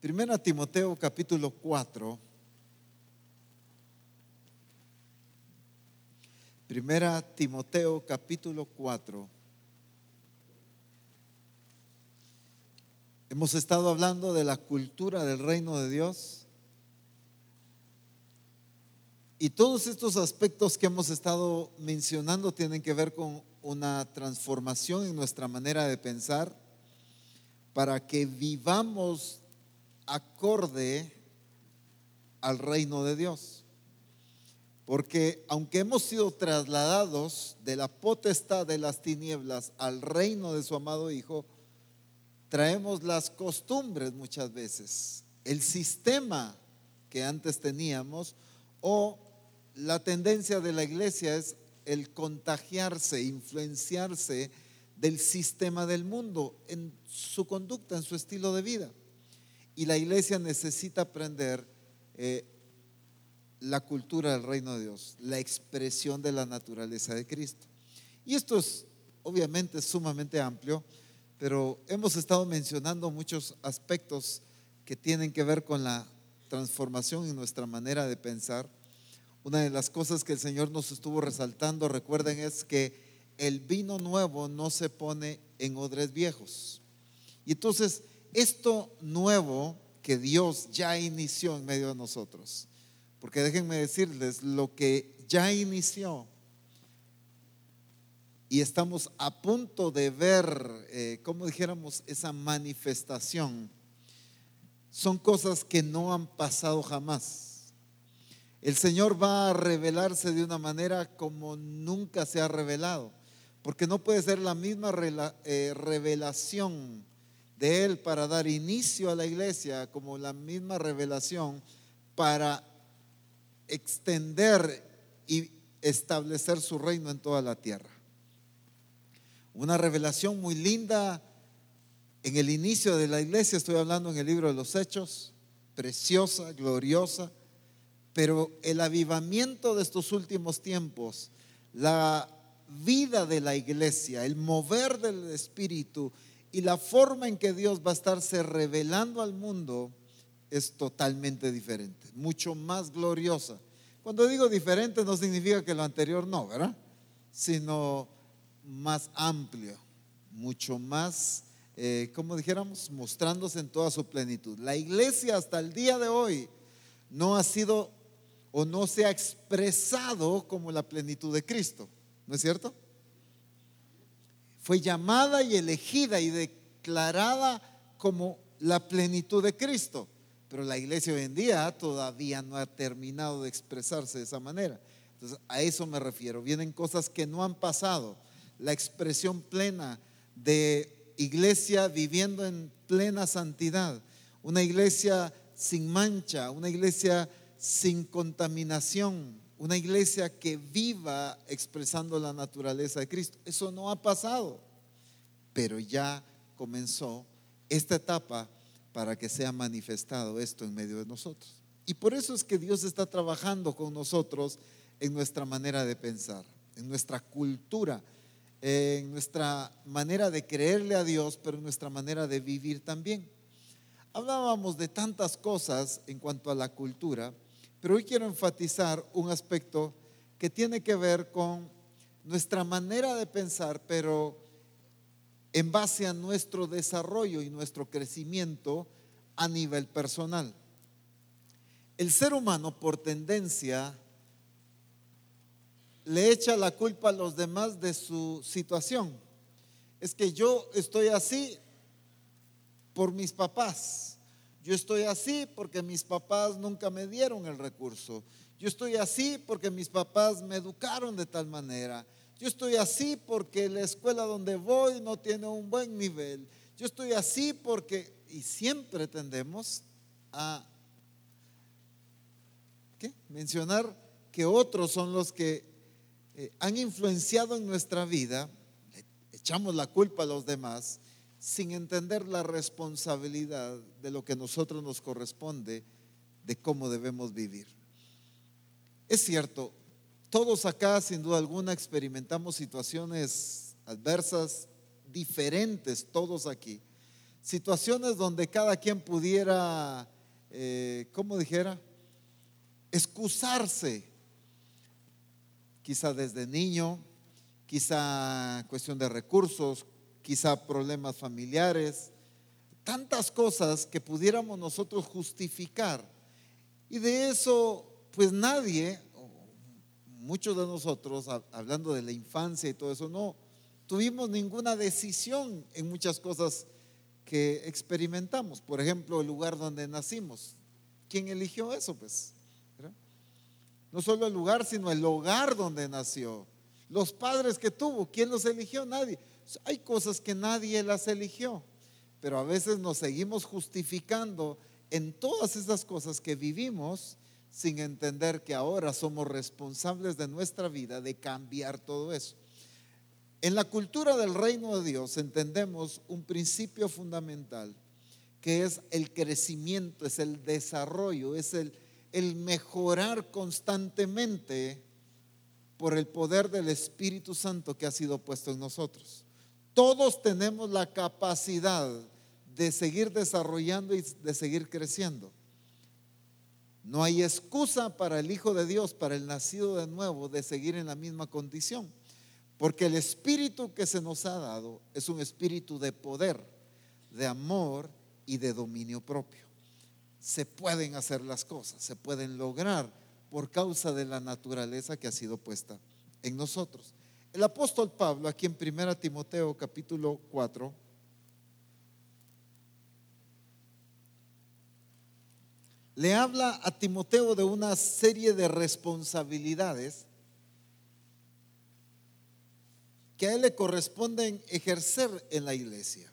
Primera Timoteo capítulo 4. Primera Timoteo capítulo 4. Hemos estado hablando de la cultura del reino de Dios. Y todos estos aspectos que hemos estado mencionando tienen que ver con una transformación en nuestra manera de pensar para que vivamos acorde al reino de Dios. Porque aunque hemos sido trasladados de la potestad de las tinieblas al reino de su amado Hijo, traemos las costumbres muchas veces, el sistema que antes teníamos o la tendencia de la iglesia es el contagiarse, influenciarse del sistema del mundo en su conducta, en su estilo de vida. Y la iglesia necesita aprender eh, la cultura del reino de Dios, la expresión de la naturaleza de Cristo. Y esto es obviamente sumamente amplio, pero hemos estado mencionando muchos aspectos que tienen que ver con la transformación en nuestra manera de pensar una de las cosas que el Señor nos estuvo resaltando, recuerden, es que el vino nuevo no se pone en odres viejos. Y entonces, esto nuevo que Dios ya inició en medio de nosotros, porque déjenme decirles, lo que ya inició y estamos a punto de ver, eh, como dijéramos, esa manifestación, son cosas que no han pasado jamás. El Señor va a revelarse de una manera como nunca se ha revelado, porque no puede ser la misma eh, revelación de Él para dar inicio a la iglesia como la misma revelación para extender y establecer su reino en toda la tierra. Una revelación muy linda en el inicio de la iglesia, estoy hablando en el libro de los Hechos, preciosa, gloriosa pero el avivamiento de estos últimos tiempos, la vida de la iglesia, el mover del Espíritu y la forma en que Dios va a estarse revelando al mundo es totalmente diferente, mucho más gloriosa. Cuando digo diferente no significa que lo anterior no, ¿verdad? Sino más amplio, mucho más, eh, como dijéramos, mostrándose en toda su plenitud. La iglesia hasta el día de hoy no ha sido o no se ha expresado como la plenitud de Cristo. ¿No es cierto? Fue llamada y elegida y declarada como la plenitud de Cristo. Pero la iglesia hoy en día todavía no ha terminado de expresarse de esa manera. Entonces, a eso me refiero. Vienen cosas que no han pasado. La expresión plena de iglesia viviendo en plena santidad. Una iglesia sin mancha, una iglesia sin contaminación, una iglesia que viva expresando la naturaleza de Cristo. Eso no ha pasado, pero ya comenzó esta etapa para que sea manifestado esto en medio de nosotros. Y por eso es que Dios está trabajando con nosotros en nuestra manera de pensar, en nuestra cultura, en nuestra manera de creerle a Dios, pero en nuestra manera de vivir también. Hablábamos de tantas cosas en cuanto a la cultura, pero hoy quiero enfatizar un aspecto que tiene que ver con nuestra manera de pensar, pero en base a nuestro desarrollo y nuestro crecimiento a nivel personal. El ser humano por tendencia le echa la culpa a los demás de su situación. Es que yo estoy así por mis papás. Yo estoy así porque mis papás nunca me dieron el recurso. Yo estoy así porque mis papás me educaron de tal manera. Yo estoy así porque la escuela donde voy no tiene un buen nivel. Yo estoy así porque, y siempre tendemos a mencionar que otros son los que eh, han influenciado en nuestra vida, echamos la culpa a los demás sin entender la responsabilidad de lo que a nosotros nos corresponde de cómo debemos vivir. Es cierto, todos acá sin duda alguna experimentamos situaciones adversas diferentes, todos aquí. situaciones donde cada quien pudiera, eh, ¿cómo dijera? Excusarse, quizá desde niño, quizá cuestión de recursos, quizá problemas familiares, tantas cosas que pudiéramos nosotros justificar. Y de eso, pues nadie, muchos de nosotros, hablando de la infancia y todo eso, no tuvimos ninguna decisión en muchas cosas que experimentamos. Por ejemplo, el lugar donde nacimos. ¿Quién eligió eso? Pues no solo el lugar, sino el hogar donde nació. Los padres que tuvo, ¿quién los eligió? Nadie. Hay cosas que nadie las eligió, pero a veces nos seguimos justificando en todas esas cosas que vivimos sin entender que ahora somos responsables de nuestra vida de cambiar todo eso. En la cultura del reino de Dios entendemos un principio fundamental que es el crecimiento, es el desarrollo, es el, mejorar constantemente por el poder del Espíritu Santo que ha sido puesto en nosotros. Todos tenemos la capacidad de seguir desarrollando y de seguir creciendo. No hay excusa para el Hijo de Dios, para el nacido de nuevo, de seguir en la misma condición. Porque el espíritu que se nos ha dado es un espíritu de poder, de amor y de dominio propio. Se pueden hacer las cosas, se pueden lograr por causa de la naturaleza que ha sido puesta en nosotros. El apóstol Pablo, aquí en 1 Timoteo capítulo 4, le habla a Timoteo de una serie de responsabilidades que a él le corresponden ejercer en la iglesia.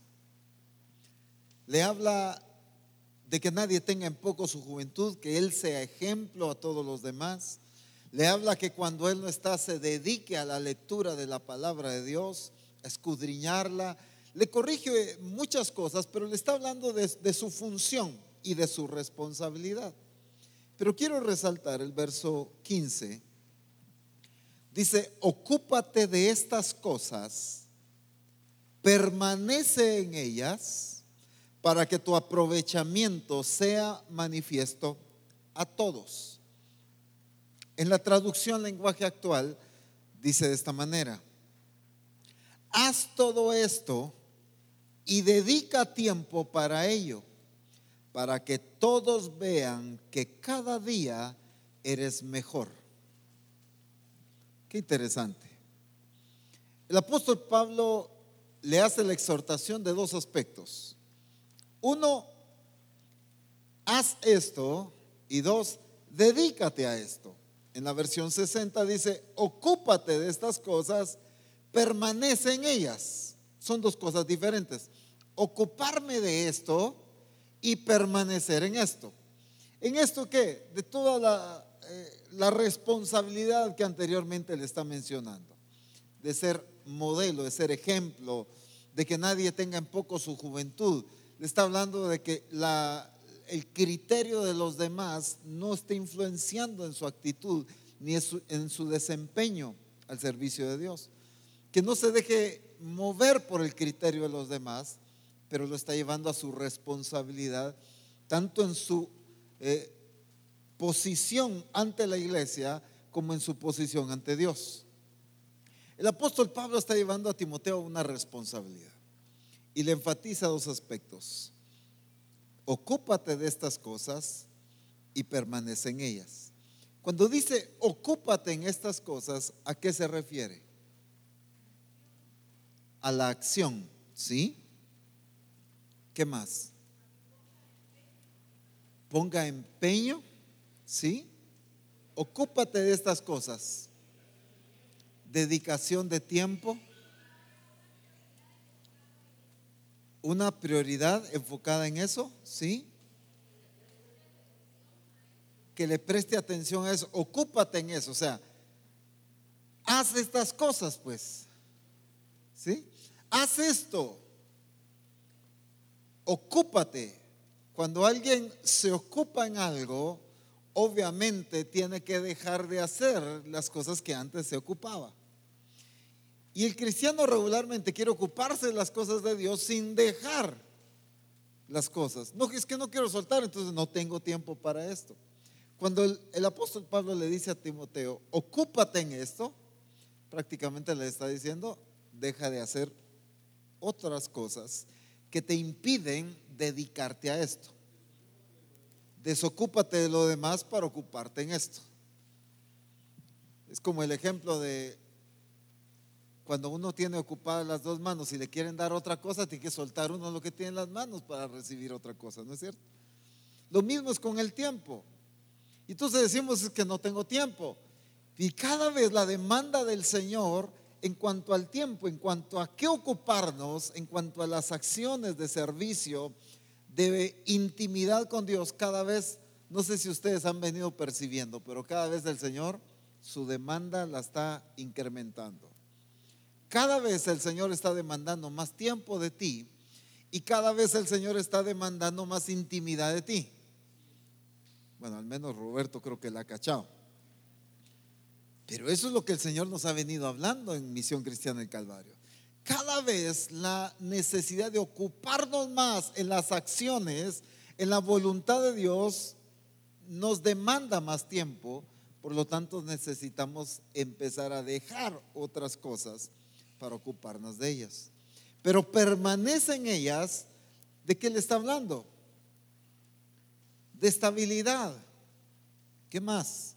Le habla de que nadie tenga en poco su juventud, que él sea ejemplo a todos los demás. Le habla que cuando él no está se dedique a la lectura de la palabra de Dios, a escudriñarla. Le corrige muchas cosas, pero le está hablando de, de su función y de su responsabilidad. Pero quiero resaltar el verso 15 Dice, ocúpate de estas cosas, permanece en ellas para que tu aprovechamiento sea manifiesto a todos. En la traducción lenguaje actual dice de esta manera, haz todo esto y dedica tiempo para ello, para que todos vean que cada día eres mejor Qué interesante. El apóstol Pablo le hace la exhortación de dos aspectos. Uno, haz esto y dos, dedícate a esto. En la versión 60 dice, ocúpate de estas cosas, permanece en ellas. Son dos cosas diferentes. Ocuparme de esto y permanecer en esto. ¿En esto qué? De toda la eh, la responsabilidad que anteriormente le está mencionando, de ser modelo, de ser ejemplo, de que nadie tenga en poco su juventud. Le está hablando de que la, el criterio de los demás no esté influenciando en su actitud ni en su, desempeño al servicio de Dios. Que no se deje mover por el criterio de los demás, pero lo está llevando a su responsabilidad, tanto en su eh, posición ante la iglesia como en su posición ante Dios. El apóstol Pablo está llevando a Timoteo una responsabilidad y le enfatiza dos aspectos. Ocúpate de estas cosas y permanece en ellas. Cuando dice ocúpate en estas cosas, ¿a qué se refiere? A la acción, ¿sí? ¿Qué más? Ponga empeño ¿Sí? Ocúpate de estas cosas. Dedicación de tiempo. Una prioridad enfocada en eso, ¿sí? Que le preste atención a eso. Ocúpate en eso. O sea, haz estas cosas, pues. ¿Sí? Haz esto. Ocúpate. Cuando alguien se ocupa en algo, obviamente tiene que dejar de hacer las cosas que antes se ocupaba. Y el cristiano regularmente quiere ocuparse de las cosas de Dios sin dejar las cosas. No, es que no quiero soltar, entonces no tengo tiempo para esto. Cuando el, el apóstol Pablo le dice a Timoteo, ocúpate en esto, prácticamente le está diciendo, deja de hacer otras cosas que te impiden dedicarte a esto. Desocúpate de lo demás para ocuparte en esto. Es como el ejemplo de cuando uno tiene ocupadas las dos manos y le quieren dar otra cosa, tiene que soltar uno lo que tiene en las manos para recibir otra cosa, ¿no es cierto? Lo mismo es con el tiempo. Entonces decimos es que no tengo tiempo. Y cada vez la demanda del Señor en cuanto al tiempo, en cuanto a qué ocuparnos, en cuanto a las acciones de servicio, de intimidad con Dios, cada vez, no sé si ustedes han venido percibiendo, pero cada vez el Señor su demanda la está incrementando. Cada vez el Señor está demandando más tiempo de ti y cada vez el Señor está demandando más intimidad de ti. Bueno, al menos Roberto creo que la ha cachado. Pero eso es lo que el Señor nos ha venido hablando en Misión Cristiana del Calvario. Cada vez la necesidad de ocuparnos más en las acciones, en la voluntad de Dios, nos demanda más tiempo. Por lo tanto, necesitamos empezar a dejar otras cosas para ocuparnos de ellas. Pero permanece en ellas, ¿de qué le está hablando? De estabilidad. ¿Qué más?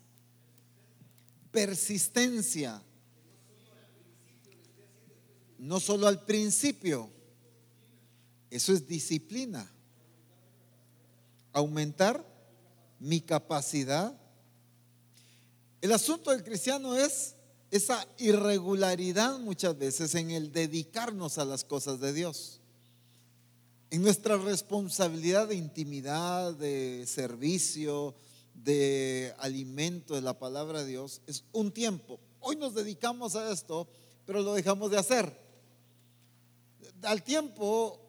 persistencia. No solo al principio, eso es disciplina. Aumentar mi capacidad. El asunto del cristiano es esa irregularidad muchas veces en el dedicarnos a las cosas de Dios. En nuestra responsabilidad de intimidad, de servicio, de alimento de la palabra de Dios es un tiempo. Hoy nos dedicamos a esto, pero lo dejamos de hacer. Al tiempo,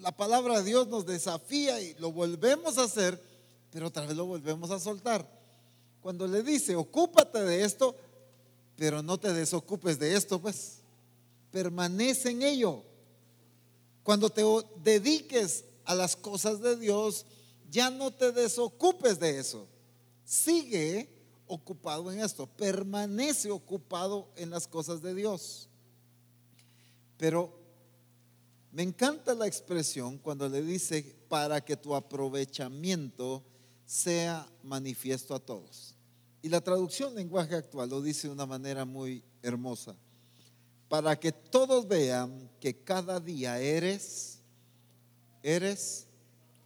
la palabra de Dios nos desafía y lo volvemos a hacer, pero otra vez lo volvemos a soltar. Cuando le dice, ocúpate de esto, pero no te desocupes de esto, pues permanece en ello. Cuando te dediques a las cosas de Dios, ya no te desocupes de eso sigue ocupado en esto, permanece ocupado en las cosas de Dios. Pero me encanta la expresión cuando le dice para que tu aprovechamiento sea manifiesto a todos. Y la traducción lenguaje actual lo dice de una manera muy hermosa. Para que todos vean que cada día eres, eres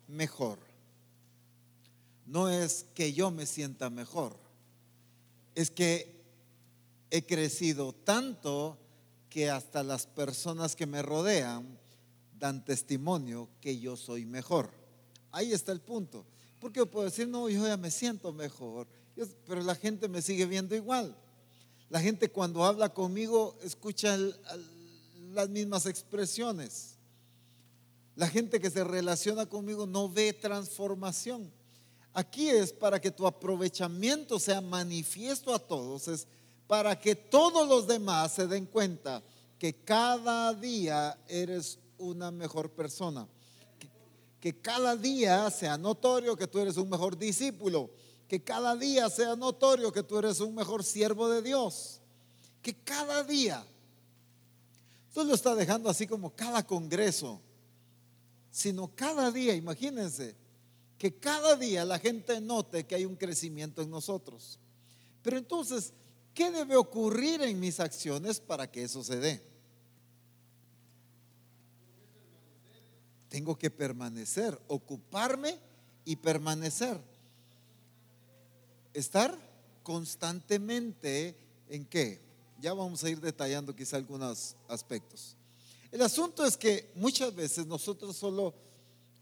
mejor no es que yo me sienta mejor, es que he crecido tanto que hasta las personas que me rodean dan testimonio que yo soy mejor. Ahí está el punto. Porque puedo decir, no, yo ya me siento mejor, pero la gente me sigue viendo igual. La gente cuando habla conmigo escucha las mismas expresiones. La gente que se relaciona conmigo no ve transformación. Aquí es para que tu aprovechamiento sea manifiesto a todos, es para que todos los demás se den cuenta que cada día eres una mejor persona. Que, cada día sea notorio que tú eres un mejor discípulo. Que cada día sea notorio que tú eres un mejor siervo de Dios. Que cada día. Entonces lo está dejando así como cada congreso. Sino cada día, imagínense que cada día la gente note que hay un crecimiento en nosotros. Pero entonces, ¿qué debe ocurrir en mis acciones para que eso se dé? Tengo que permanecer, ocuparme y permanecer. Estar constantemente en qué? Ya vamos a ir detallando quizá algunos aspectos. El asunto es que muchas veces nosotros solo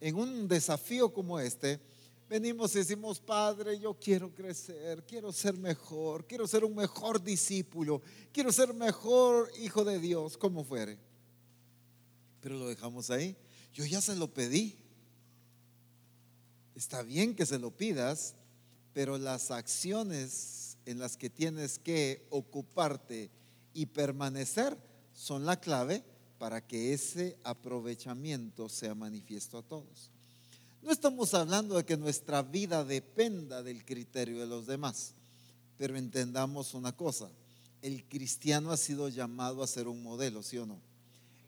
en un desafío como este, venimos y decimos, Padre, yo quiero crecer, quiero ser mejor, quiero ser un mejor discípulo, quiero ser mejor hijo de Dios, como fuere. Pero lo dejamos ahí. Yo ya se lo pedí. Está bien que se lo pidas, pero las acciones en las que tienes que ocuparte y permanecer son la clave para que ese aprovechamiento sea manifiesto a todos. No estamos hablando de que nuestra vida dependa del criterio de los demás, pero entendamos una cosa, el cristiano ha sido llamado a ser un modelo, ¿sí o no?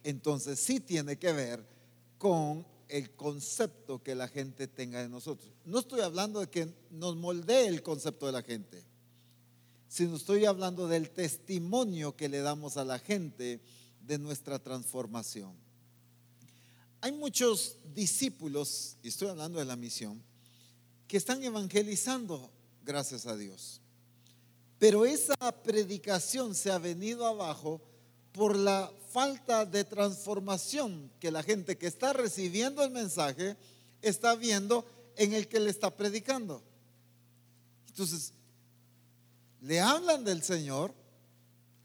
Entonces sí tiene que ver con el concepto que la gente tenga de nosotros. No estoy hablando de que nos moldee el concepto de la gente, sino estoy hablando del testimonio que le damos a la gente de nuestra transformación. Hay muchos discípulos, y estoy hablando de la misión, que están evangelizando, gracias a Dios. Pero esa predicación se ha venido abajo por la falta de transformación que la gente que está recibiendo el mensaje está viendo en el que le está predicando. Entonces, le hablan del Señor,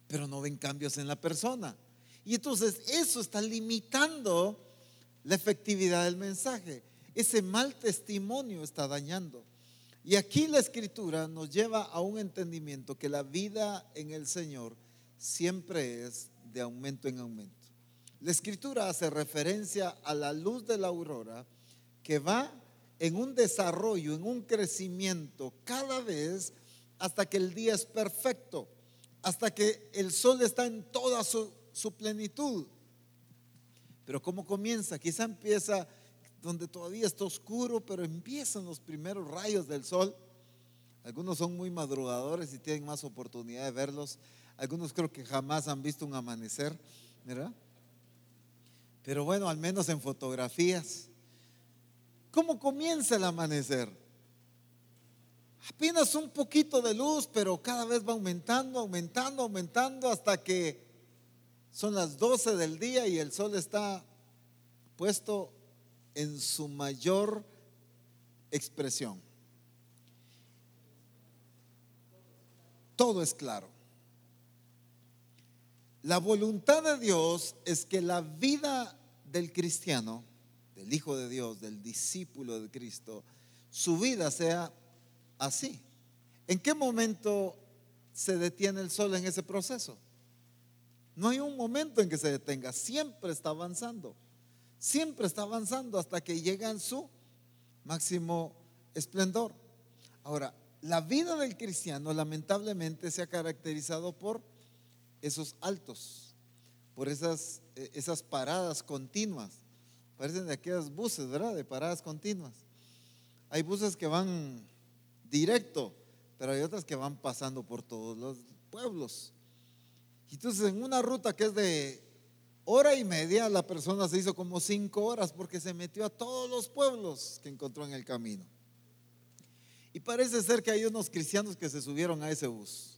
pero no ven cambios en la persona. Y entonces eso está limitando la efectividad del mensaje. Ese mal testimonio está dañando. Y aquí la escritura nos lleva a un entendimiento que la vida en el Señor siempre es de aumento en aumento. La escritura hace referencia a la luz de la aurora que va en un desarrollo, en un crecimiento cada vez hasta que el día es perfecto, hasta que el sol está en toda su, plenitud. Pero ¿cómo comienza? Quizá empieza donde todavía está oscuro, pero empiezan los primeros rayos del sol. Algunos son muy madrugadores y tienen más oportunidad de verlos. Algunos creo que jamás han visto un amanecer, ¿verdad? Pero bueno, al menos en fotografías. ¿Cómo comienza el amanecer? Apenas un poquito de luz, pero cada vez va aumentando, aumentando, aumentando hasta que son las 12 del día y el sol está puesto en su mayor expresión. Todo es claro. La voluntad de Dios es que la vida del cristiano, del Hijo de Dios, del discípulo de Cristo, su vida sea así. ¿En qué momento se detiene el sol en ese proceso? No hay un momento en que se detenga, siempre está avanzando, siempre está avanzando hasta que llega en su máximo esplendor. Ahora, la vida del cristiano lamentablemente se ha caracterizado por esos altos, por esas, eh, esas paradas continuas. Parecen de aquellos buses, ¿verdad? De paradas continuas. Hay buses que van directo, pero hay otras que van pasando por todos los pueblos. Entonces, en una ruta que es de hora y media, la persona se hizo como cinco horas porque se metió a todos los pueblos que encontró en el camino. Y parece ser que hay unos cristianos que se subieron a ese bus.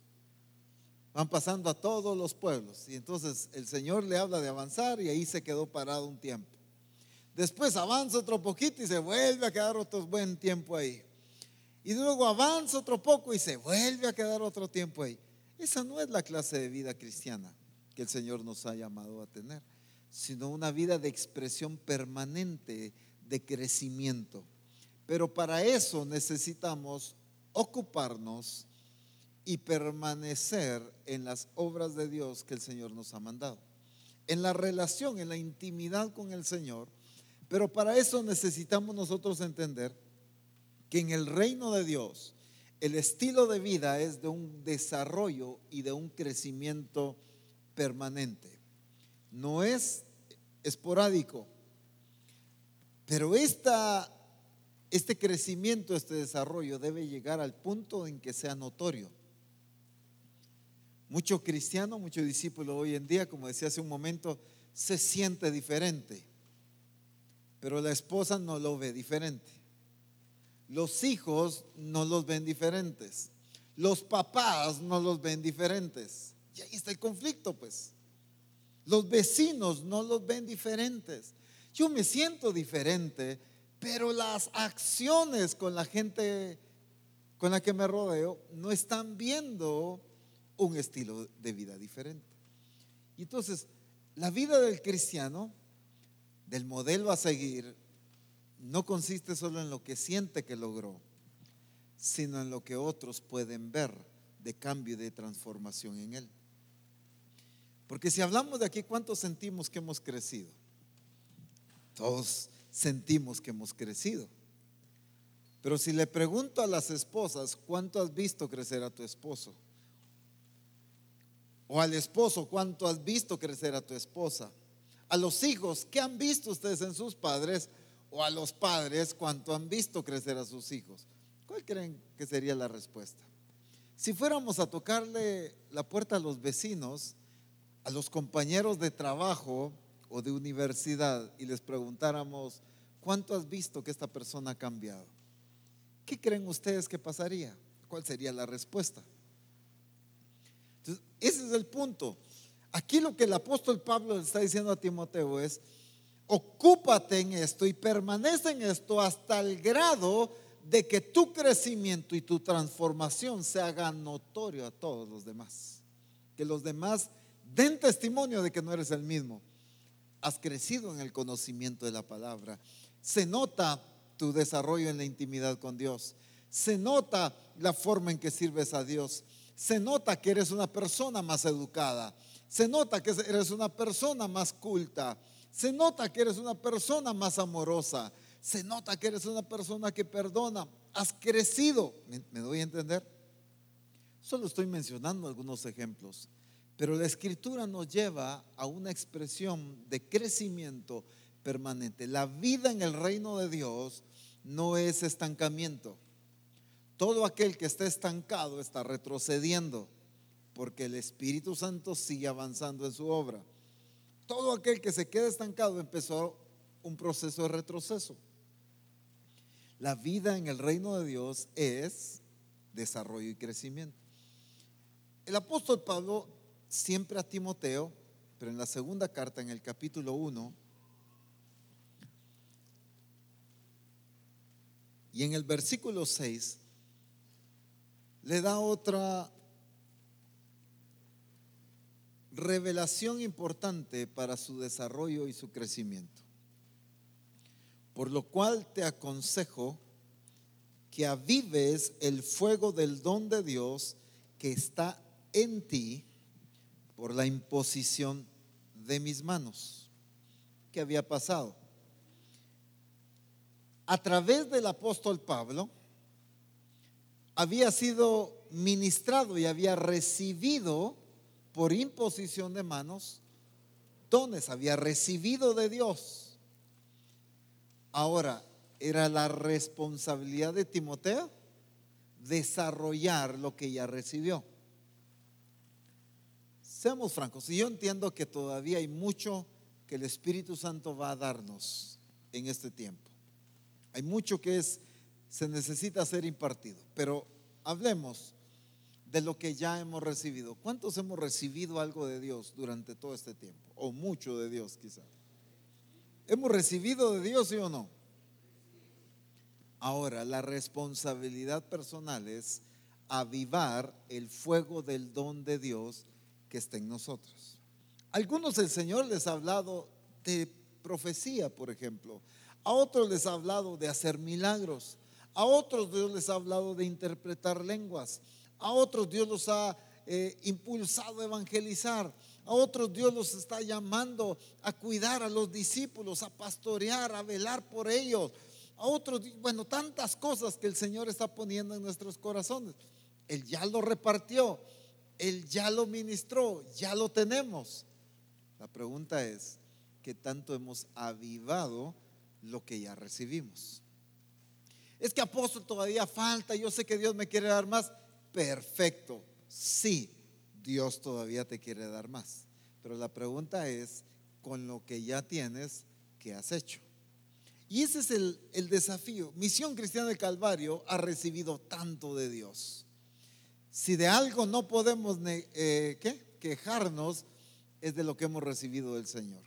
Van pasando a todos los pueblos. Y entonces el Señor le habla de avanzar y ahí se quedó parado un tiempo. Después avanza otro poquito y se vuelve a quedar otro buen tiempo ahí. Y luego avanza otro poco y se vuelve a quedar otro tiempo ahí. Esa no es la clase de vida cristiana que el Señor nos ha llamado a tener, sino una vida de expresión permanente, de crecimiento. Pero para eso necesitamos ocuparnos y permanecer en las obras de Dios que el Señor nos ha mandado. En la relación, en la intimidad con el Señor. Pero para eso necesitamos nosotros entender que en el reino de Dios el estilo de vida es de un desarrollo y de un crecimiento permanente. No es esporádico. Pero esta, este crecimiento, este desarrollo debe llegar al punto en que sea notorio. Mucho cristiano, mucho discípulo hoy en día, como decía hace un momento, se siente diferente, pero la esposa no lo ve diferente. Los hijos no los ven diferentes. Los papás no los ven diferentes. Y ahí está el conflicto, pues. Los vecinos no los ven diferentes. Yo me siento diferente, pero las acciones con la gente con la que me rodeo no están viendo un estilo de vida diferente. Y entonces, la vida del cristiano, del modelo a seguir, no consiste solo en lo que siente que logró, sino en lo que otros pueden ver de cambio y de transformación en él. Porque si hablamos de aquí, ¿cuántos sentimos que hemos crecido? Todos sentimos que hemos crecido. Pero si le pregunto a las esposas, ¿cuánto has visto crecer a tu esposo? O al esposo, ¿cuánto has visto crecer a tu esposa? A los hijos, ¿qué han visto ustedes en sus padres? O a los padres, ¿cuánto han visto crecer a sus hijos? ¿Cuál creen que sería la respuesta? Si fuéramos a tocarle la puerta a los vecinos, a los compañeros de trabajo o de universidad y les preguntáramos, ¿cuánto has visto que esta persona ha cambiado? ¿Qué creen ustedes que pasaría? ¿Cuál sería la respuesta? Entonces, ese es el punto. Aquí lo que el apóstol Pablo le está diciendo a Timoteo es, ocúpate en esto y permanece en esto hasta el grado de que tu crecimiento y tu transformación se haga notorio a todos los demás. Que los demás den testimonio de que no eres el mismo. Has crecido en el conocimiento de la palabra. Se nota tu desarrollo en la intimidad con Dios. Se nota la forma en que sirves a Dios. Se nota que eres una persona más educada. Se nota que eres una persona más culta. Se nota que eres una persona más amorosa. Se nota que eres una persona que perdona. Has crecido. ¿Me, doy a entender? Solo estoy mencionando algunos ejemplos. Pero la escritura nos lleva a una expresión de crecimiento permanente. La vida en el reino de Dios no es estancamiento. Todo aquel que está estancado está retrocediendo porque el Espíritu Santo sigue avanzando en su obra. Todo aquel que se queda estancado empezó un proceso de retroceso. La vida en el reino de Dios es desarrollo y crecimiento. El apóstol Pablo siempre a Timoteo, pero en la segunda carta, en el capítulo 1, Y en el versículo 6 le da otra revelación importante para su desarrollo y su crecimiento. Por lo cual te aconsejo que avives el fuego del don de Dios que está en ti por la imposición de mis manos. ¿Qué había pasado? a través del apóstol Pablo, había sido ministrado y había recibido por imposición de manos dones, había recibido de Dios. Ahora, era la responsabilidad de Timoteo desarrollar lo que ya recibió. Seamos francos, y yo entiendo que todavía hay mucho que el Espíritu Santo va a darnos en este tiempo. Hay mucho que es, se necesita ser impartido, pero hablemos de lo que ya hemos recibido. ¿Cuántos hemos recibido algo de Dios durante todo este tiempo? O mucho de Dios quizás. ¿Hemos recibido de Dios, sí o no? Ahora, la responsabilidad personal es avivar el fuego del don de Dios que está en nosotros. Algunos el Señor les ha hablado de profecía, por ejemplo. A otros les ha hablado de hacer milagros. A otros Dios les ha hablado de interpretar lenguas. A otros Dios los ha eh, impulsado a evangelizar. A otros Dios los está llamando a cuidar a los discípulos, a pastorear, a velar por ellos. A otros, bueno, tantas cosas que el Señor está poniendo en nuestros corazones. Él ya lo repartió, Él ya lo ministró, ya lo tenemos. La pregunta es, ¿qué tanto hemos avivado? lo que ya recibimos. Es que apóstol todavía falta, yo sé que Dios me quiere dar más. Perfecto, sí, Dios todavía te quiere dar más. Pero la pregunta es, con lo que ya tienes, ¿qué has hecho? Y ese es el, desafío. Misión Cristiana del Calvario ha recibido tanto de Dios. Si de algo no podemos eh, quejarnos, es de lo que hemos recibido del Señor.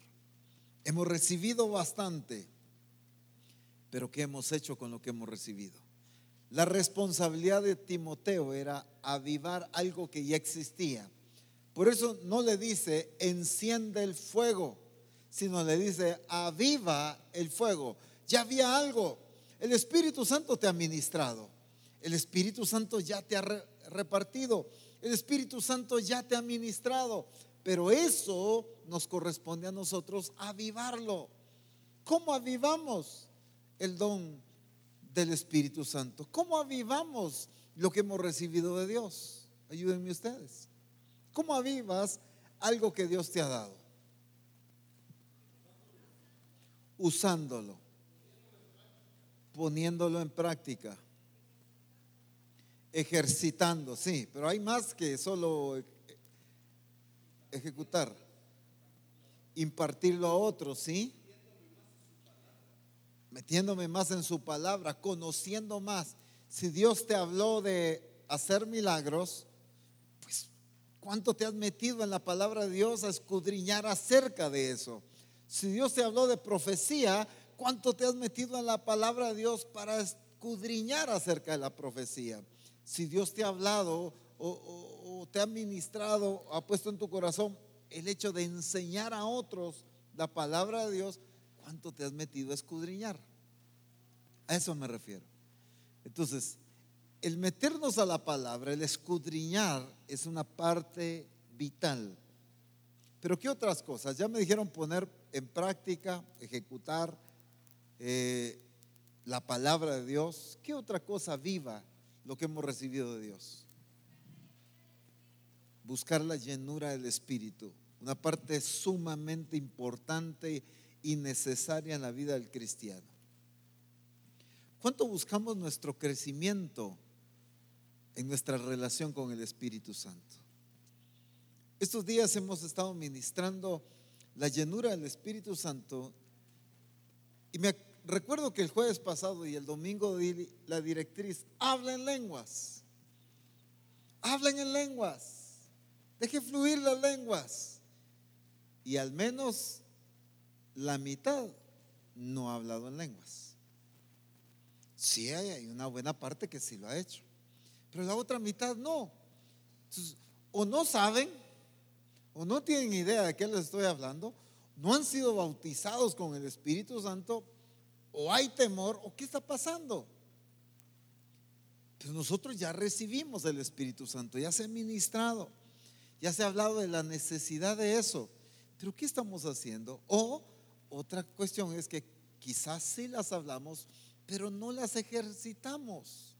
Hemos recibido bastante pero ¿qué hemos hecho con lo que hemos recibido? La responsabilidad de Timoteo era avivar algo que ya existía. Por eso no le dice enciende el fuego, sino le dice aviva el fuego. Ya había algo. El Espíritu Santo te ha ministrado. El Espíritu Santo ya te ha repartido. El Espíritu Santo ya te ha ministrado. Pero eso nos corresponde a nosotros avivarlo. ¿Cómo avivamos? El don del Espíritu Santo. ¿Cómo avivamos lo que hemos recibido de Dios? Ayúdenme ustedes. ¿Cómo avivas algo que Dios te ha dado? Usándolo, poniéndolo en práctica, ejercitando, sí, pero hay más que solo ejecutar, impartirlo a otros, sí metiéndome más en su palabra, conociendo más. Si Dios te habló de hacer milagros, pues ¿cuánto te has metido en la palabra de Dios a escudriñar acerca de eso? Si Dios te habló de profecía, ¿cuánto te has metido en la palabra de Dios para escudriñar acerca de la profecía? Si Dios te ha hablado o, te ha ministrado, ha puesto en tu corazón el hecho de enseñar a otros la palabra de Dios, ¿Cuánto te has metido a escudriñar? A eso me refiero. Entonces, el meternos a la palabra, el escudriñar, es una parte vital. Pero ¿qué otras cosas? Ya me dijeron poner en práctica, ejecutar eh, la palabra de Dios. ¿Qué otra cosa viva lo que hemos recibido de Dios? Buscar la llenura del Espíritu, una parte sumamente importante y necesaria en la vida del cristiano. ¿Cuánto buscamos nuestro crecimiento en nuestra relación con el Espíritu Santo? Estos días hemos estado ministrando la llenura del Espíritu Santo y me recuerdo que el jueves pasado y el domingo la directriz, habla en lenguas, hablen en lenguas, deje fluir las lenguas. Y al menos la mitad no ha hablado en lenguas. Sí hay, una buena parte que sí lo ha hecho, pero la otra mitad no. o no saben, o no tienen idea de qué les estoy hablando, no han sido bautizados con el Espíritu Santo, o hay temor, o qué está pasando. Pero nosotros ya recibimos el Espíritu Santo, ya se ha ministrado, ya se ha hablado de la necesidad de eso. Pero ¿qué estamos haciendo? O otra cuestión es que quizás sí las hablamos, pero no las ejercitamos.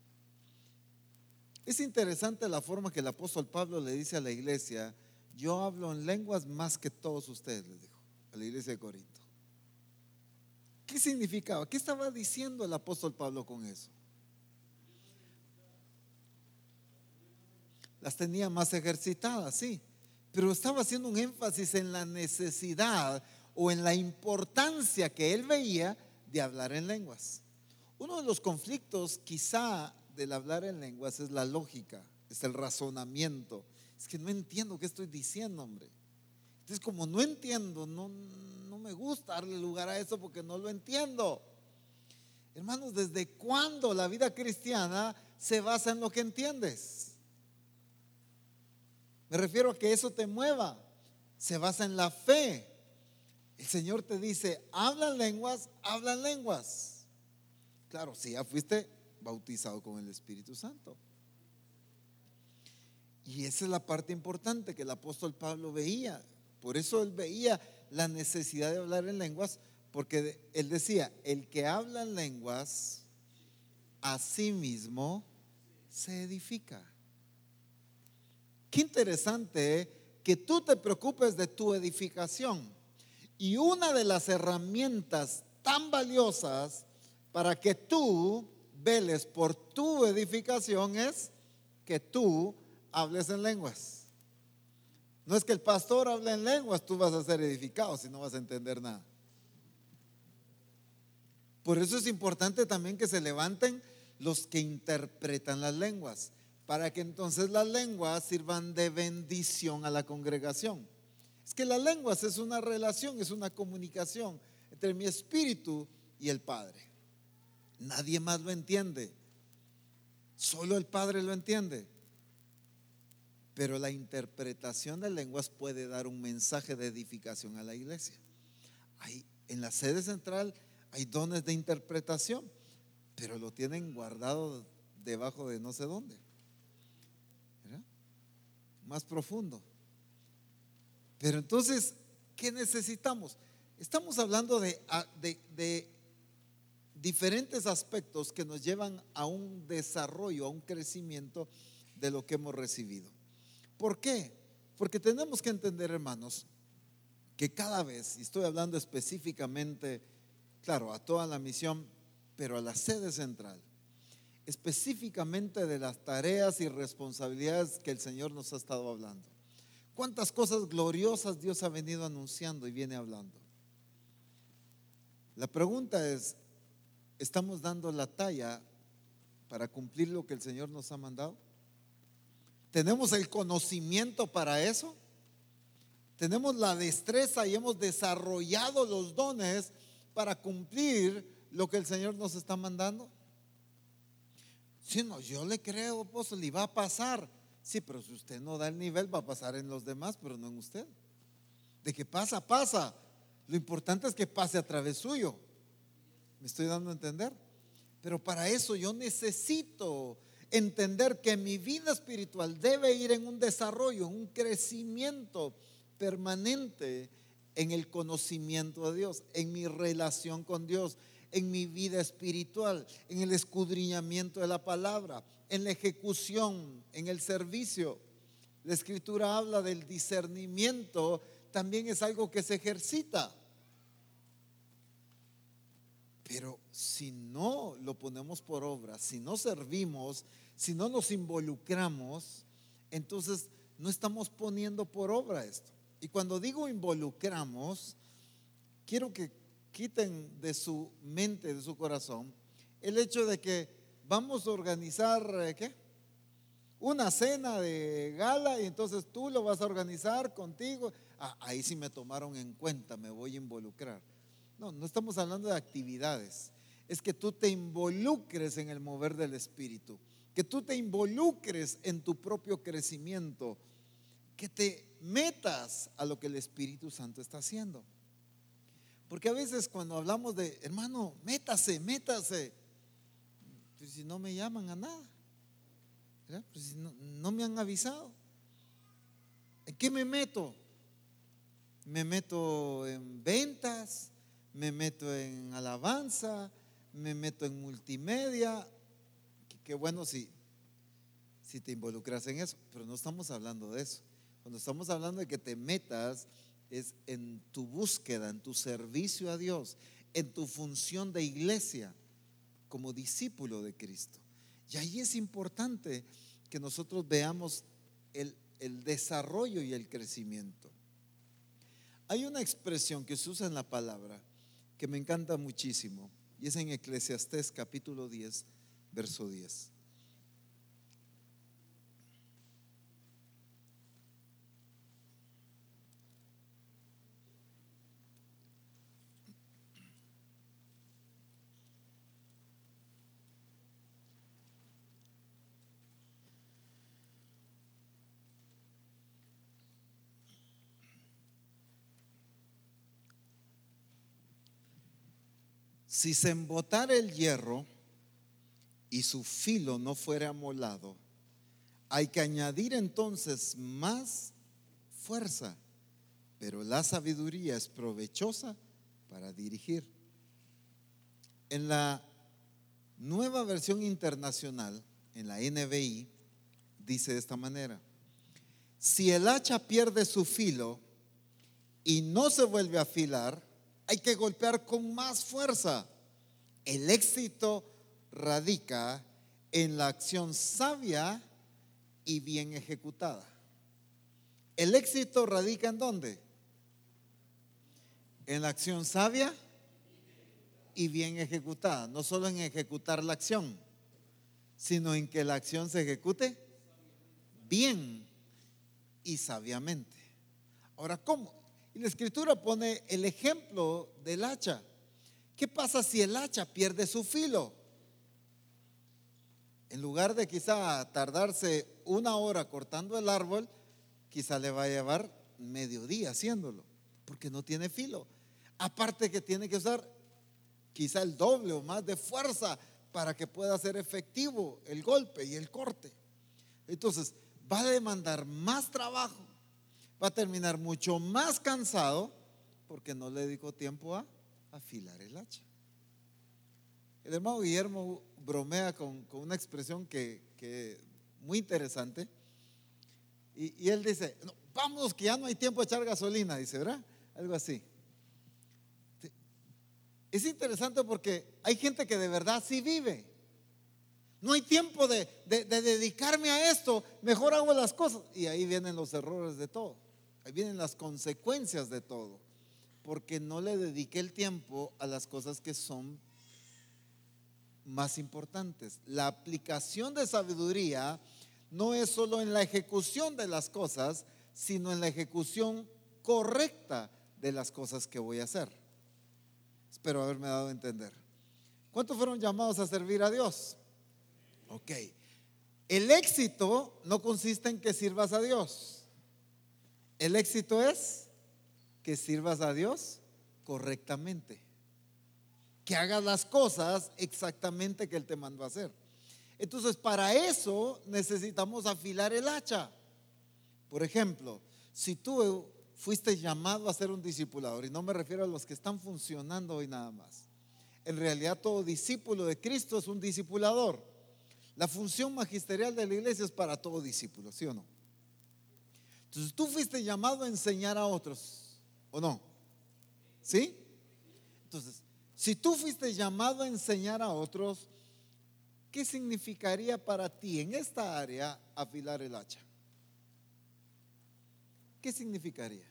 Es interesante la forma que el apóstol Pablo le dice a la iglesia, yo hablo en lenguas más que todos ustedes, les dijo, a la iglesia de Corinto. ¿Qué significaba? ¿Qué estaba diciendo el apóstol Pablo con eso? Las tenía más ejercitadas, sí, pero estaba haciendo un énfasis en la necesidad o en la importancia que él veía de hablar en lenguas. Uno de los conflictos quizá del hablar en lenguas es la lógica, es el razonamiento. Es que no entiendo qué estoy diciendo, hombre. Entonces, como no entiendo, no, no me gusta darle lugar a eso porque no lo entiendo. Hermanos, ¿desde cuándo la vida cristiana se basa en lo que entiendes? Me refiero a que eso te mueva. Se basa en la fe. El Señor te dice, hablan lenguas, hablan lenguas. Claro, si ya fuiste bautizado con el Espíritu Santo. Y esa es la parte importante que el apóstol Pablo veía. Por eso él veía la necesidad de hablar en lenguas, porque él decía, el que habla en lenguas, a sí mismo se edifica. Qué interesante ¿eh? que tú te preocupes de tu edificación. Y una de las herramientas tan valiosas para que tú veles por tu edificación es que tú hables en lenguas. No es que el pastor hable en lenguas, tú vas a ser edificado si no vas a entender nada. Por eso es importante también que se levanten los que interpretan las lenguas, para que entonces las lenguas sirvan de bendición a la congregación. Es que las lenguas es una relación, es una comunicación entre mi espíritu y el Padre. Nadie más lo entiende. Solo el Padre lo entiende. Pero la interpretación de lenguas puede dar un mensaje de edificación a la iglesia. Hay, en la sede central hay dones de interpretación, pero lo tienen guardado debajo de no sé dónde. Más profundo. Pero entonces, ¿qué necesitamos? Estamos hablando de, diferentes aspectos que nos llevan a un desarrollo, a un crecimiento de lo que hemos recibido. ¿Por qué? Porque tenemos que entender, hermanos, que cada vez, y estoy hablando específicamente, claro, a toda la misión, pero a la sede central, específicamente de las tareas y responsabilidades que el Señor nos ha estado hablando. ¿Cuántas cosas gloriosas Dios ha venido anunciando y viene hablando? La pregunta es, ¿estamos dando la talla para cumplir lo que el Señor nos ha mandado? ¿Tenemos el conocimiento para eso? tenemos la destreza y hemos desarrollado los dones para cumplir lo que el Señor nos está mandando. Si no, yo le creo, apóstol, y va a pasar. Sí, pero si usted no da el nivel, va a pasar en los demás, pero no en usted. De que pasa, pasa. Lo importante es que pase a través suyo. ¿Me estoy dando a entender? Pero para eso yo necesito entender que mi vida espiritual debe ir en un desarrollo, en un crecimiento permanente en el conocimiento de Dios, en mi relación con Dios, en mi vida espiritual, en el escudriñamiento de la palabra, en la ejecución, en el servicio. La escritura habla del discernimiento, también es algo que se ejercita. Pero si no lo ponemos por obra, si no servimos, si no nos involucramos, entonces no estamos poniendo por obra esto. Y cuando digo involucramos, quiero que quiten de su mente, de su corazón, el hecho de que vamos a organizar, eh, ¿qué? Una cena de gala y entonces tú lo vas a organizar contigo. Ah, ahí sí me tomaron en cuenta, me voy a involucrar. No, no estamos hablando de actividades. Es que tú te involucres en el mover del Espíritu, que tú te involucres en tu propio crecimiento, que te metas a lo que el Espíritu Santo está haciendo. Porque a veces cuando hablamos de, hermano, métase, métase, pues si no me llaman a nada, pues si no, no me han avisado, ¿en qué me meto? Me meto en ventas, me meto en alabanza, me meto en multimedia. Qué bueno si, si te involucras en eso, pero no estamos hablando de eso. Cuando estamos hablando de que te metas es en tu búsqueda, en tu servicio a Dios, en tu función de iglesia como discípulo de Cristo. Y ahí es importante que nosotros veamos el, el desarrollo y el crecimiento. Hay una expresión que se usa en la palabra que me encanta muchísimo y es en Eclesiastés capítulo 10, verso 10. Si se embotara el hierro y su filo no fuera amolado, hay que añadir entonces más fuerza, pero la sabiduría es provechosa para dirigir. En la nueva versión internacional, en la NBI, dice de esta manera, si el hacha pierde su filo y no se vuelve a afilar, hay que golpear con más fuerza. El éxito radica en la acción sabia y bien ejecutada. ¿El éxito radica en dónde? En la acción sabia y bien ejecutada. No solo en ejecutar la acción, sino en que la acción se ejecute bien y sabiamente. Ahora, ¿cómo? Y la escritura pone el ejemplo del hacha. ¿Qué pasa si el hacha pierde su filo? En lugar de quizá tardarse una hora cortando el árbol, quizá le va a llevar mediodía haciéndolo, porque no tiene filo. Aparte que tiene que usar quizá el doble o más de fuerza para que pueda ser efectivo el golpe y el corte. Entonces, va a demandar más trabajo, va a terminar mucho más cansado porque no le dedicó tiempo a afilar el hacha. El hermano Guillermo bromea con, una expresión que, muy interesante. Y, él dice, vamos que ya no hay tiempo de echar gasolina, dice, ¿verdad? Algo así. Es interesante porque hay gente que de verdad sí vive. No hay tiempo de, dedicarme a esto, mejor hago las cosas. Y ahí vienen los errores de todo. Ahí vienen las consecuencias de todo. Porque no le dediqué el tiempo a las cosas que son más importantes. La aplicación de sabiduría no es solo en la ejecución de las cosas, sino en la ejecución correcta de las cosas que voy a hacer. Espero haberme dado a entender. ¿Cuántos fueron llamados a servir a Dios? Ok. El éxito no consiste en que sirvas a Dios. El éxito es que sirvas a Dios correctamente. Que hagas las cosas exactamente que Él te mandó a hacer. Entonces, para eso necesitamos afilar el hacha. Por ejemplo, si tú fuiste llamado a ser un discipulador, y no me refiero a los que están funcionando hoy nada más. En realidad todo discípulo de Cristo es un discipulador. La función magisterial de la iglesia es para todo discípulo, ¿sí o no? Entonces tú fuiste llamado a enseñar a otros, ¿o no? ¿Sí? Entonces, si tú fuiste llamado a enseñar a otros, ¿qué significaría para ti en esta área afilar el hacha? ¿Qué significaría?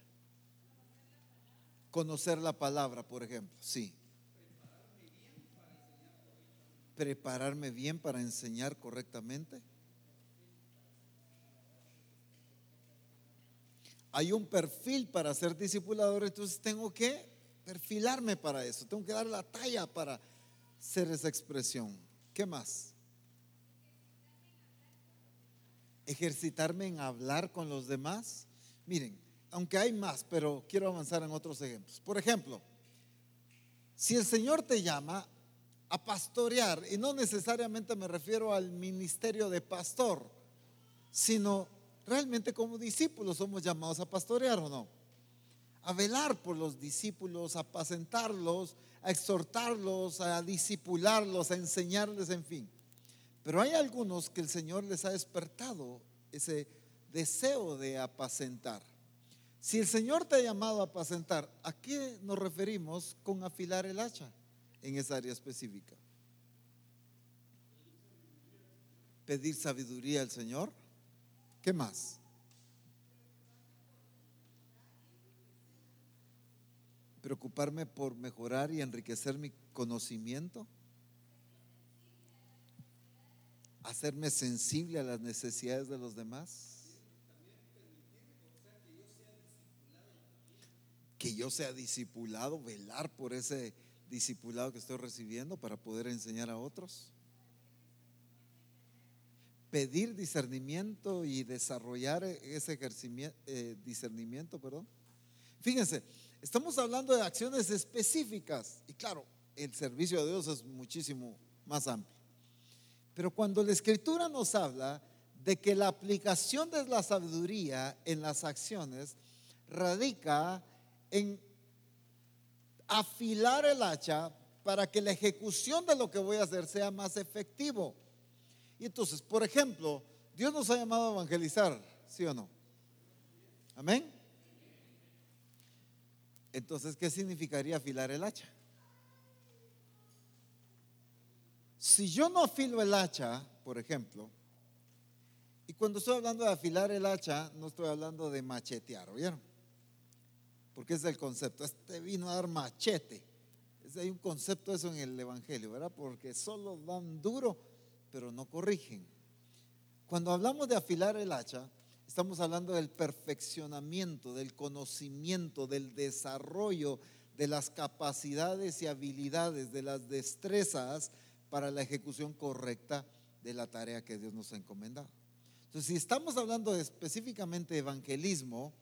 Conocer la palabra, por ejemplo, sí prepararme bien para enseñar correctamente? Hay un perfil para ser discipulador, entonces tengo que perfilarme para eso, tengo que dar la talla para ser esa expresión. ¿Qué más? Ejercitarme en hablar con los demás. Miren, aunque hay más, pero quiero avanzar en otros ejemplos. Por ejemplo, si el Señor te llama a pastorear, y no necesariamente me refiero al ministerio de pastor, sino realmente como discípulos somos llamados a pastorear o no. A velar por los discípulos, a apacentarlos, a exhortarlos, a disipularlos, a enseñarles, en fin. Pero hay algunos que el Señor les ha despertado ese deseo de apacentar. Si el Señor te ha llamado a apacentar, ¿a qué nos referimos con afilar el hacha? en esa área específica. Pedir sabiduría al Señor. ¿Qué más? Preocuparme por mejorar y enriquecer mi conocimiento. Hacerme sensible a las necesidades de los demás. Que yo sea discipulado, velar por ese discipulado que estoy recibiendo para poder enseñar a otros. Pedir discernimiento y desarrollar ese eh, discernimiento, perdón. Fíjense, estamos hablando de acciones específicas y claro, el servicio de Dios es muchísimo más amplio. Pero cuando la escritura nos habla de que la aplicación de la sabiduría en las acciones radica en afilar el hacha para que la ejecución de lo que voy a hacer sea más efectivo. Y entonces, por ejemplo, Dios nos ha llamado a evangelizar, ¿sí o no? Amén. Entonces, ¿qué significaría afilar el hacha? Si yo no afilo el hacha, por ejemplo, y cuando estoy hablando de afilar el hacha, no estoy hablando de machetear, ¿oyeron? porque es el concepto. Este vino a dar machete. hay un concepto eso en el Evangelio, ¿verdad? Porque solo dan duro, pero no corrigen. Cuando hablamos de afilar el hacha, estamos hablando del perfeccionamiento, del conocimiento, del desarrollo de las capacidades y habilidades, de las destrezas para la ejecución correcta de la tarea que Dios nos ha encomendado. Entonces, si estamos hablando específicamente de evangelismo,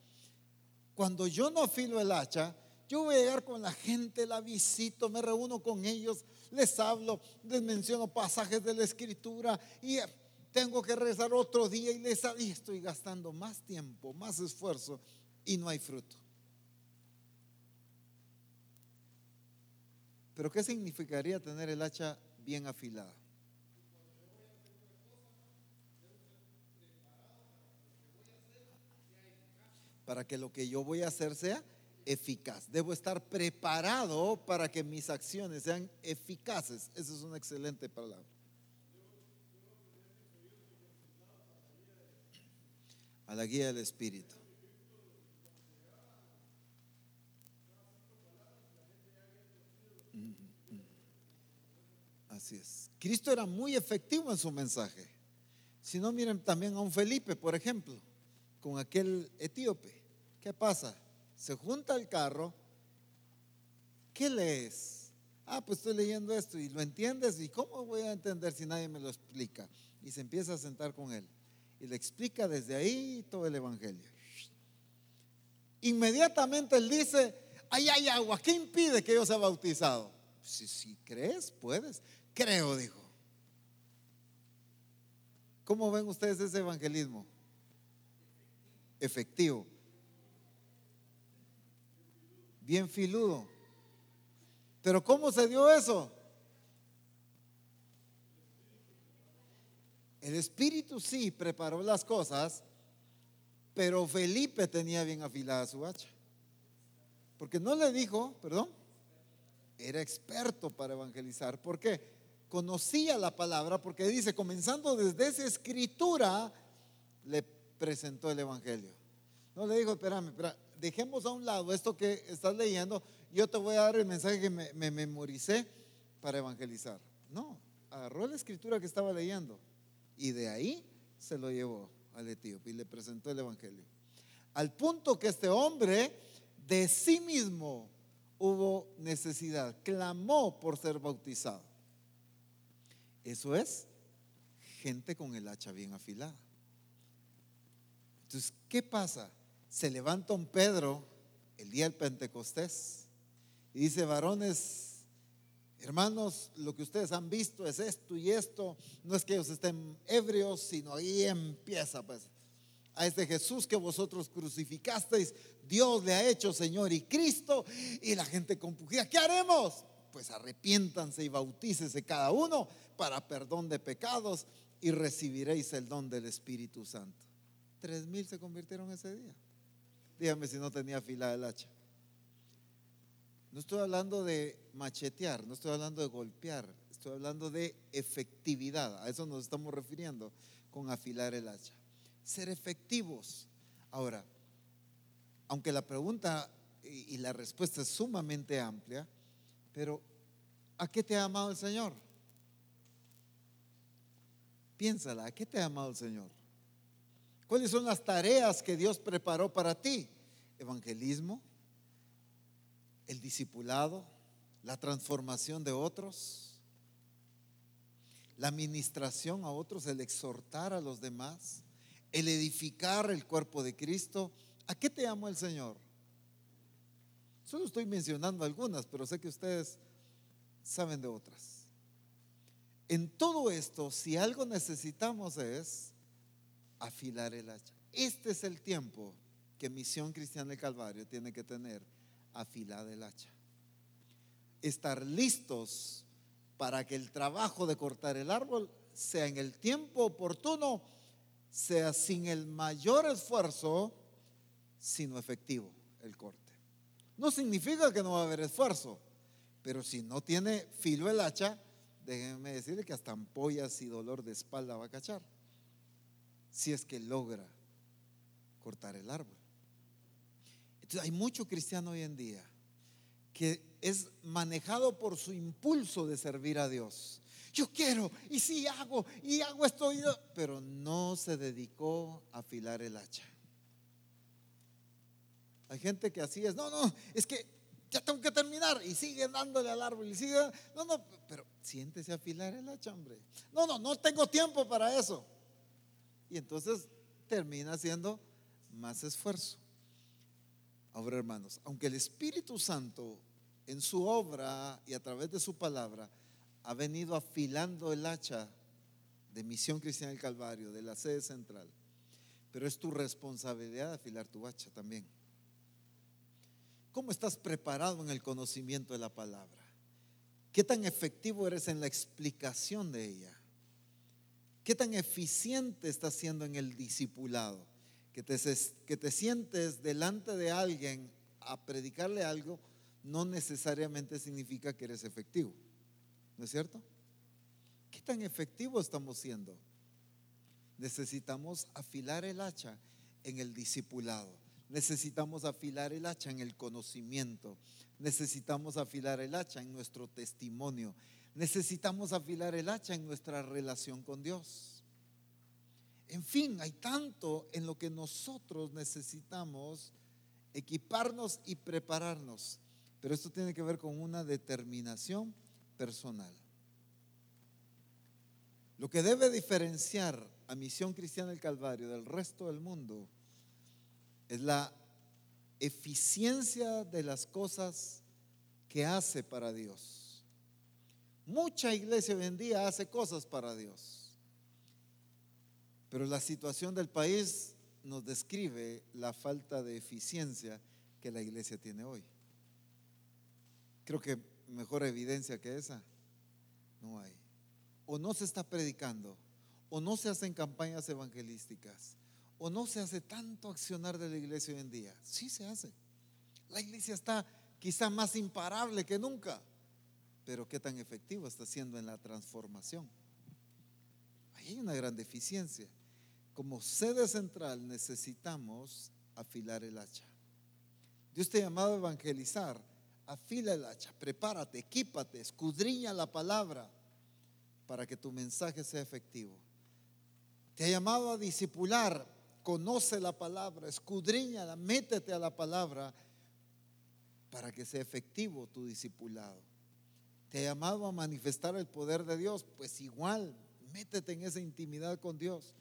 cuando yo no afilo el hacha, yo voy a llegar con la gente, la visito, me reúno con ellos, les hablo, les menciono pasajes de la escritura y tengo que rezar otro día y les y estoy gastando más tiempo, más esfuerzo y no hay fruto. Pero ¿qué significaría tener el hacha bien afilada. Para que lo que yo voy a hacer sea eficaz. Debo estar preparado para que mis acciones sean eficaces. Esa es una excelente palabra. A la guía del Espíritu. Así es. Cristo era muy efectivo en su mensaje. Si no, miren también a un Felipe, por ejemplo, con aquel etíope. ¿Qué pasa? Se junta el carro. ¿Qué lees? Ah, pues estoy leyendo esto y lo entiendes. ¿Y cómo voy a entender si nadie me lo explica? Y se empieza a sentar con él. Y le explica desde ahí todo el Evangelio. Inmediatamente él dice, ahí hay agua, ¿qué impide que yo sea bautizado? Si, si crees, puedes. Creo, dijo. ¿Cómo ven ustedes ese evangelismo? Efectivo. Bien filudo. Pero ¿cómo se dio eso? El Espíritu sí preparó las cosas, pero Felipe tenía bien afilada su hacha. Porque no le dijo, perdón, era experto para evangelizar. ¿Por qué? Conocía la palabra porque dice, comenzando desde esa escritura, le presentó el evangelio. No le dijo, espérame, espérame, dejemos a un lado esto que estás leyendo, yo te voy a dar el mensaje que me, me memoricé para evangelizar. No, agarró la escritura que estaba leyendo y de ahí se lo llevó al etíope y le presentó el evangelio. Al punto que este hombre de sí mismo hubo necesidad, clamó por ser bautizado. Eso es gente con el hacha bien afilada. Entonces, ¿qué pasa? Se levanta un Pedro el día del Pentecostés y dice, varones, hermanos, lo que ustedes han visto es esto y esto. No es que ellos estén ebrios, sino ahí empieza pues a este Jesús que vosotros crucificasteis, Dios le ha hecho Señor y Cristo, y la gente compugía, ¿qué haremos? Pues arrepiéntanse y bautícese cada uno para perdón de pecados y recibiréis el don del Espíritu Santo. Tres mil se convirtieron ese día. Dígame si no tenía fila del hacha. No estoy hablando de machetear, no estoy hablando de golpear, estoy hablando de efectividad. A eso nos estamos refiriendo con afilar el hacha ser efectivos. Ahora, aunque la pregunta y la respuesta es sumamente amplia, pero ¿a qué te ha amado el Señor? Piénsala, ¿a qué te ha amado el Señor? ¿Cuáles son las tareas que Dios preparó para ti? Evangelismo, el discipulado, la transformación de otros, la administración a otros, el exhortar a los demás, el edificar el cuerpo de Cristo. ¿A qué te amo el Señor? Solo estoy mencionando algunas, pero sé que ustedes saben de otras. En todo esto, si algo necesitamos es afilar el hacha. Este es el tiempo que Misión Cristiana del Calvario tiene que tener afilada el hacha. Estar listos para que el trabajo de cortar el árbol sea en el tiempo oportuno sea sin el mayor esfuerzo, sino efectivo el corte. No significa que no va a haber esfuerzo, pero si no tiene filo el hacha, déjenme decirle que hasta ampollas y dolor de espalda va a cachar. Si es que logra cortar el árbol. Entonces hay mucho cristiano hoy en día que es manejado por su impulso de servir a Dios yo quiero, y sí hago, y hago esto, pero no se dedicó a afilar el hacha. Hay gente que así es, no, no, es que ya tengo que terminar y sigue dándole al árbol y sigue, no, no, pero siéntese a afilar el hacha, hombre. No, no, no tengo tiempo para eso. Y entonces termina haciendo más esfuerzo. Ahora, hermanos, aunque el Espíritu Santo en su obra y a través de su palabra ha venido afilando el hacha de Misión Cristiana del Calvario, de la sede central. Pero es tu responsabilidad afilar tu hacha también. ¿Cómo estás preparado en el conocimiento de la palabra? ¿Qué tan efectivo eres en la explicación de ella? ¿Qué tan eficiente estás siendo en el discipulado? Que te, que te sientes delante de alguien a predicarle algo no necesariamente significa que eres efectivo. ¿No es cierto? ¿Qué tan efectivo estamos siendo? Necesitamos afilar el hacha en el discipulado. Necesitamos afilar el hacha en el conocimiento. Necesitamos afilar el hacha en nuestro testimonio. Necesitamos afilar el hacha en nuestra relación con Dios. En fin, hay tanto en lo que nosotros necesitamos equiparnos y prepararnos. Pero esto tiene que ver con una determinación personal. Lo que debe diferenciar a Misión Cristiana del Calvario del resto del mundo es la eficiencia de las cosas que hace para Dios. Mucha iglesia hoy en día hace cosas para Dios, pero la situación del país nos describe la falta de eficiencia que la iglesia tiene hoy. Creo que mejor evidencia que esa no hay o no se está predicando, o no se hacen campañas evangelísticas, o no se hace tanto accionar de la iglesia hoy en día. Sí se hace. La iglesia está quizá más imparable que nunca, pero qué tan efectivo está siendo en la transformación. Ahí hay una gran deficiencia. Como sede central necesitamos afilar el hacha. Dios te ha llamado a evangelizar. Afila el hacha, prepárate, equípate, escudriña la palabra para que tu mensaje sea efectivo. Te ha llamado a discipular, conoce la palabra, escudriñala, métete a la palabra para que sea efectivo tu discipulado. Te ha llamado a manifestar el poder de Dios, pues igual, métete en esa intimidad con Dios.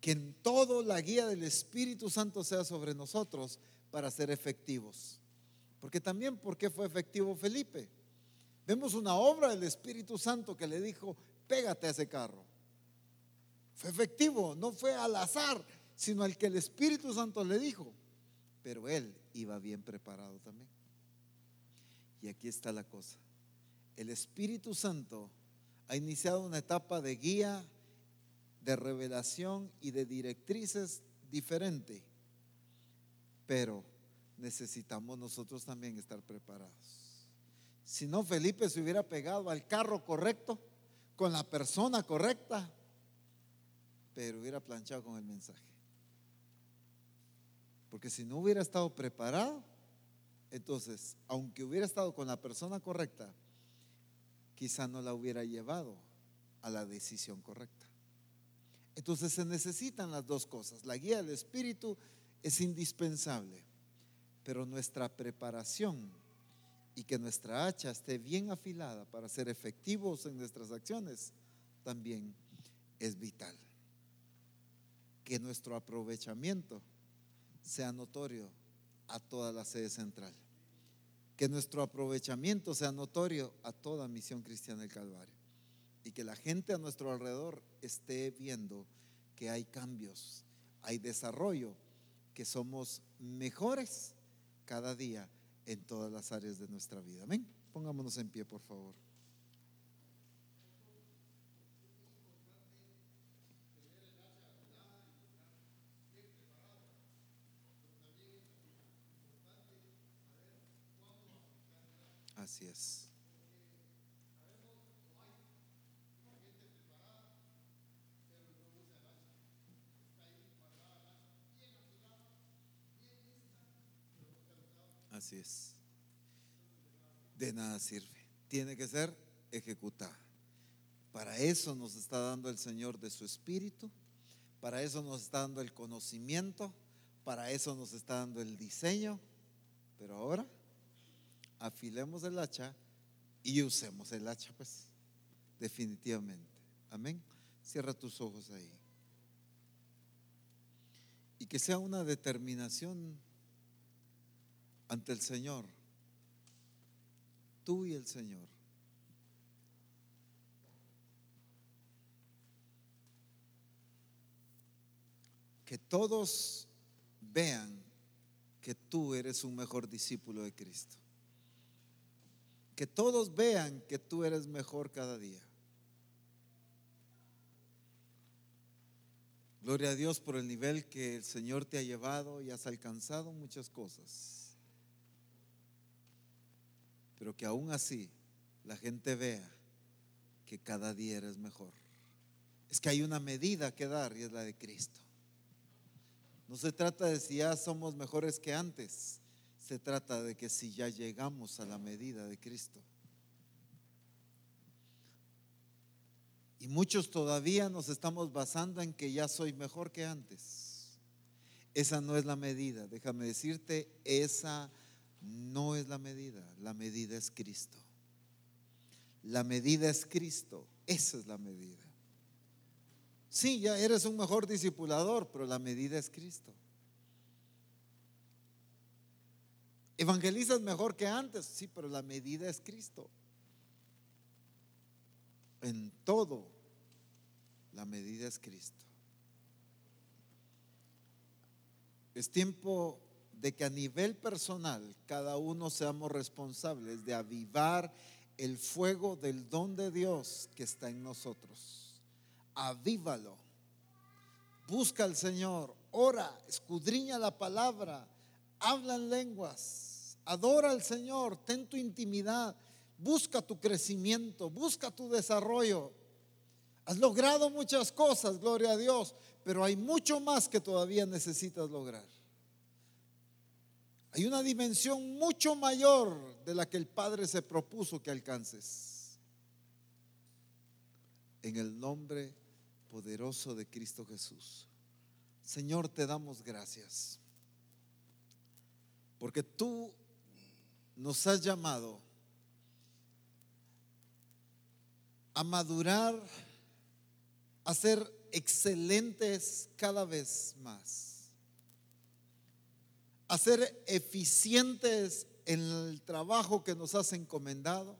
Que en todo la guía del Espíritu Santo sea sobre nosotros para ser efectivos. Porque también, ¿por qué fue efectivo Felipe? Vemos una obra del Espíritu Santo que le dijo, pégate a ese carro. Fue efectivo, no fue al azar, sino al que el Espíritu Santo le dijo. Pero él iba bien preparado también. Y aquí está la cosa. El Espíritu Santo ha iniciado una etapa de guía, de revelación y de directrices diferente. Pero necesitamos nosotros también estar preparados. Si no, Felipe se hubiera pegado al carro correcto, con la persona correcta, pero hubiera planchado con el mensaje. Porque si no hubiera estado preparado, entonces, aunque hubiera estado con la persona correcta, quizá no la hubiera llevado a la decisión correcta. Entonces se necesitan las dos cosas. La guía del Espíritu es indispensable, pero nuestra preparación y que nuestra hacha esté bien afilada para ser efectivos en nuestras acciones, también es vital. Que nuestro aprovechamiento sea notorio a toda la sede central. Que nuestro aprovechamiento sea notorio a toda misión cristiana del Calvario. Y que la gente a nuestro alrededor esté viendo que hay cambios, hay desarrollo, que somos mejores cada día en todas las áreas de nuestra vida. Amén. Pongámonos en pie, por favor. Así es. Así es. De nada sirve. Tiene que ser ejecutada. Para eso nos está dando el Señor de su Espíritu. Para eso nos está dando el conocimiento. Para eso nos está dando el diseño. Pero ahora afilemos el hacha y usemos el hacha, pues. Definitivamente. Amén. Cierra tus ojos ahí. Y que sea una determinación ante el Señor, tú y el Señor. Que todos vean que tú eres un mejor discípulo de Cristo. Que todos vean que tú eres mejor cada día. Gloria a Dios por el nivel que el Señor te ha llevado y has alcanzado muchas cosas. Pero que aún así la gente vea que cada día eres mejor. Es que hay una medida que dar y es la de Cristo. No se trata de si ya somos mejores que antes, se trata de que si ya llegamos a la medida de Cristo. Y muchos todavía nos estamos basando en que ya soy mejor que antes. Esa no es la medida. Déjame decirte, esa no es la medida. La medida es Cristo. La medida es Cristo. Esa es la medida. Sí, ya eres un mejor discipulador, pero la medida es Cristo. Evangelizas mejor que antes, sí, pero la medida es Cristo. En todo la medida es Cristo. Es tiempo de que a nivel personal cada uno seamos responsables de avivar el fuego del don de Dios que está en nosotros. Avívalo. Busca al Señor, ora, escudriña la palabra, habla en lenguas, adora al Señor, ten tu intimidad, busca tu crecimiento, busca tu desarrollo. Has logrado muchas cosas, gloria a Dios, pero hay mucho más que todavía necesitas lograr. Hay una dimensión mucho mayor de la que el Padre se propuso que alcances. En el nombre poderoso de Cristo Jesús. Señor, te damos gracias. Porque tú nos has llamado a madurar a ser excelentes cada vez más, a ser eficientes en el trabajo que nos has encomendado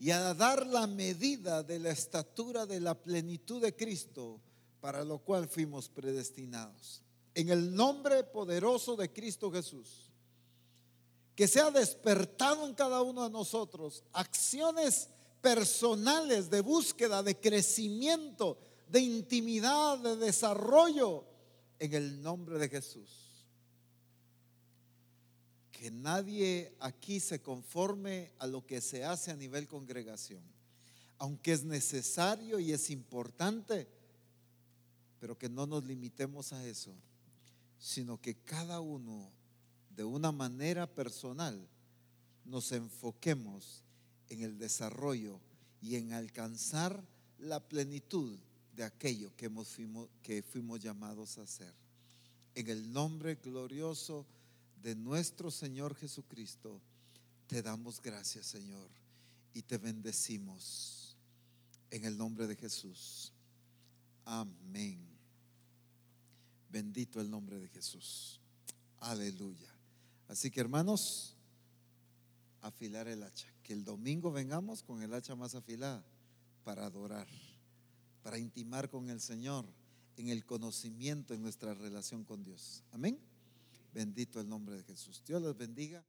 y a dar la medida de la estatura de la plenitud de Cristo para lo cual fuimos predestinados. En el nombre poderoso de Cristo Jesús, que sea despertado en cada uno de nosotros acciones personales de búsqueda, de crecimiento, de intimidad, de desarrollo, en el nombre de Jesús. Que nadie aquí se conforme a lo que se hace a nivel congregación, aunque es necesario y es importante, pero que no nos limitemos a eso, sino que cada uno de una manera personal nos enfoquemos en el desarrollo y en alcanzar la plenitud de aquello que, fuimos, que fuimos llamados a hacer. En el nombre glorioso de nuestro Señor Jesucristo, te damos gracias, Señor, y te bendecimos. En el nombre de Jesús. Amén. Bendito el nombre de Jesús. Aleluya. Así que hermanos, afilar el hacha. Que el domingo vengamos con el hacha más afilada para adorar, para intimar con el Señor en el conocimiento en nuestra relación con Dios. Amén. Bendito el nombre de Jesús. Dios les bendiga.